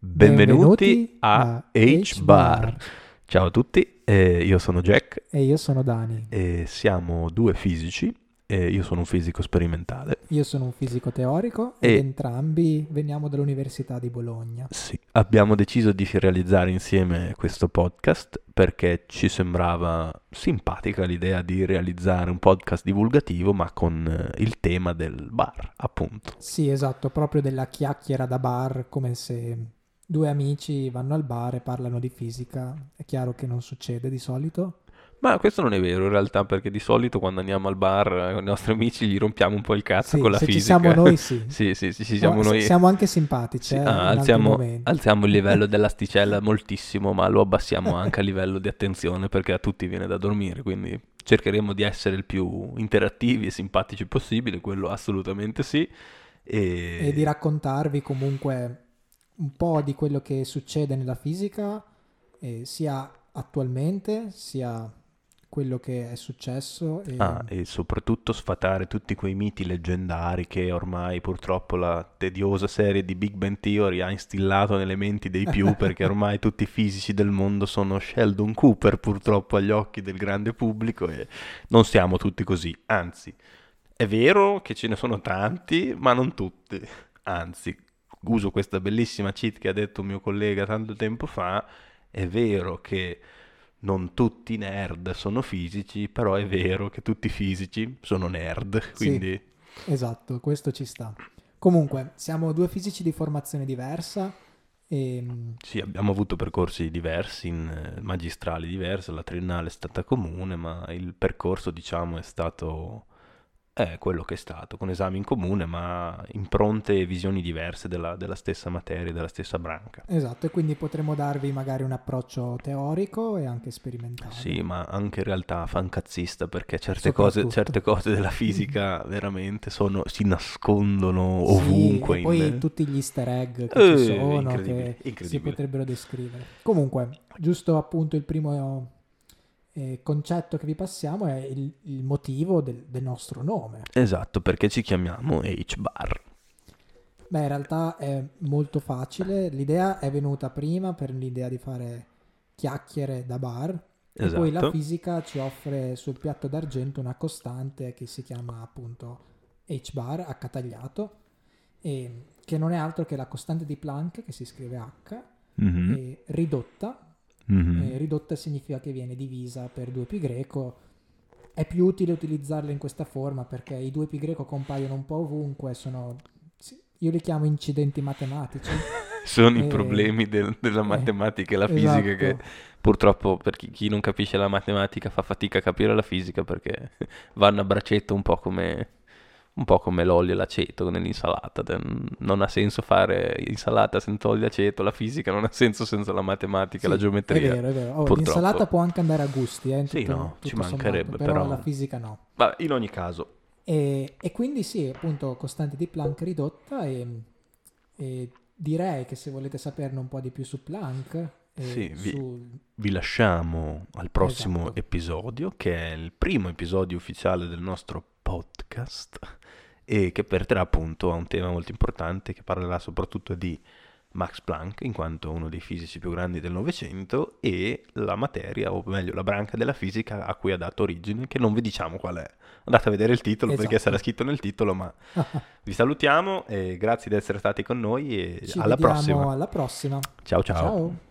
Benvenuti a H-Bar. Ciao a tutti, eh, io sono Jack E io sono Dani. e siamo due fisici. E io sono un fisico sperimentale. Io sono un fisico teorico E- ed entrambi veniamo dall'Università di Bologna. Sì, abbiamo deciso di realizzare insieme questo podcast perché ci sembrava simpatica l'idea di realizzare un podcast divulgativo, ma con eh, il tema del bar, appunto. Sì, esatto, proprio della chiacchiera da bar, come se due amici vanno al bar e parlano di fisica. È chiaro che non succede di solito. Ma questo non è vero in realtà, perché di solito quando andiamo al bar eh, con i nostri amici gli rompiamo un po' il cazzo Sì, con la se ci fisica. siamo noi sì. Sì, sì, sì, ci siamo Oh, noi. Siamo anche simpatici, Sì, eh, ah, alziamo, alziamo il livello dell'asticella moltissimo, ma lo abbassiamo anche a livello di attenzione perché a tutti viene da dormire, quindi cercheremo di essere il più interattivi e simpatici possibile, quello assolutamente sì. E, E di raccontarvi comunque un po' di quello che succede nella fisica, eh, sia attualmente, sia quello che è successo. E... Ah, e soprattutto sfatare tutti quei miti leggendari che ormai purtroppo la tediosa serie di Big Bang Theory ha instillato nelle menti dei più, perché ormai tutti i fisici del mondo sono Sheldon Cooper purtroppo agli occhi del grande pubblico e non siamo tutti così. Anzi, è vero che ce ne sono tanti, ma non tutti. Anzi, uso questa bellissima cheat che ha detto un mio collega tanto tempo fa, è vero che non tutti i nerd sono fisici, però è vero che tutti i fisici sono nerd, Sì. quindi Esatto, questo ci sta. Comunque, siamo due fisici di formazione diversa e mm, sì, abbiamo avuto percorsi diversi, in, eh, magistrali diversi, la triennale è stata comune, ma il percorso, diciamo, è stato è quello che è stato, con esami in comune, ma impronte e visioni diverse della, della stessa materia, della stessa branca. esatto, e quindi potremo darvi magari un approccio teorico e anche sperimentale. Sì, ma anche in realtà fancazzista perché certe cose, certe cose della fisica veramente sono, si nascondono Sì, ovunque. e poi in- tutti gli easter egg che Eh, ci sono, incredibile, che si incredibile. potrebbero descrivere. Comunque, giusto appunto il primo eh, concetto che vi passiamo è il, il motivo del, del nostro nome. Esatto, perché ci chiamiamo H-Bar. Beh, in realtà è molto facile. L'idea è venuta prima per l'idea di fare chiacchiere da bar. E poi la Esatto. fisica ci offre sul piatto d'argento una costante che si chiama appunto H bar, H tagliato, e che non è altro che la costante di Planck, che si scrive H, Mhm, e ridotta. Mhm. E ridotta significa che viene divisa per 2π greco. È più utile utilizzarla in questa forma perché i 2π greco compaiono un po' ovunque, sono... Io li chiamo incidenti matematici. Sono i Eh, problemi del- della eh, matematica e la fisica esatto. che purtroppo per chi, chi non capisce la matematica fa fatica a capire la fisica perché vanno a braccetto un po' come, un po' come l'olio e l'aceto nell'insalata. Non ha senso fare insalata senza olio e aceto, la fisica non ha senso senza la matematica e la Sì, geometria. È vero, è vero. Oh, l'insalata può anche andare a gusti, eh, in Sì, tutto- no, ci tutto sommato, mancherebbe, però, però- la fisica no. Vabbè, in ogni caso, E, e quindi sì, appunto, costante di Planck ridotta e, e direi che se volete saperne un po' di più su Planck Sì, vi- vi lasciamo al prossimo Esatto. episodio, che è il primo episodio ufficiale del nostro podcast e che perterà appunto a un tema molto importante che parlerà soprattutto di Max Planck, in quanto uno dei fisici più grandi del Novecento, e la materia, o meglio la branca della fisica a cui ha dato origine, che non vi diciamo qual è. Andate a vedere il titolo perché Esatto. sarà scritto nel titolo, ma vi salutiamo e grazie di essere stati con noi e ci alla prossima. alla prossima. ciao. ciao. Ciao.